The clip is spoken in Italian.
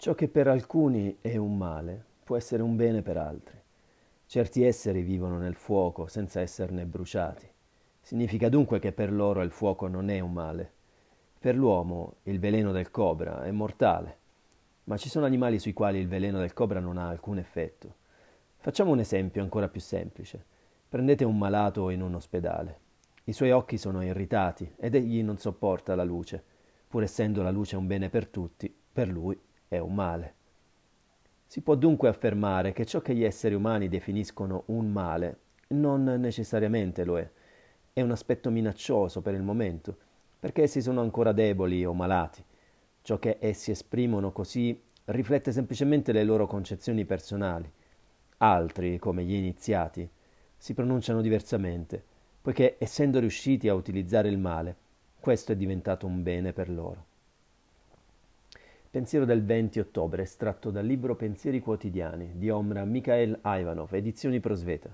Ciò che per alcuni è un male può essere un bene per altri. Certi esseri vivono nel fuoco senza esserne bruciati. Significa dunque che per loro il fuoco non è un male. Per l'uomo il veleno del cobra è mortale, ma ci sono animali sui quali il veleno del cobra non ha alcun effetto. Facciamo un esempio ancora più semplice. Prendete un malato in un ospedale. I suoi occhi sono irritati ed egli non sopporta la luce. Pur essendo la luce un bene per tutti, per lui è un male. Si può dunque affermare che ciò che gli esseri umani definiscono un male non necessariamente lo è. È un aspetto minaccioso per il momento, perché essi sono ancora deboli o malati. Ciò che essi esprimono così riflette semplicemente le loro concezioni personali. Altri, come gli iniziati, si pronunciano diversamente, poiché essendo riusciti a utilizzare il male, questo è diventato un bene per loro. Pensiero del 20 ottobre, estratto dal libro Pensieri quotidiani di Omra Mikhail Ivanov, edizioni Prosveta.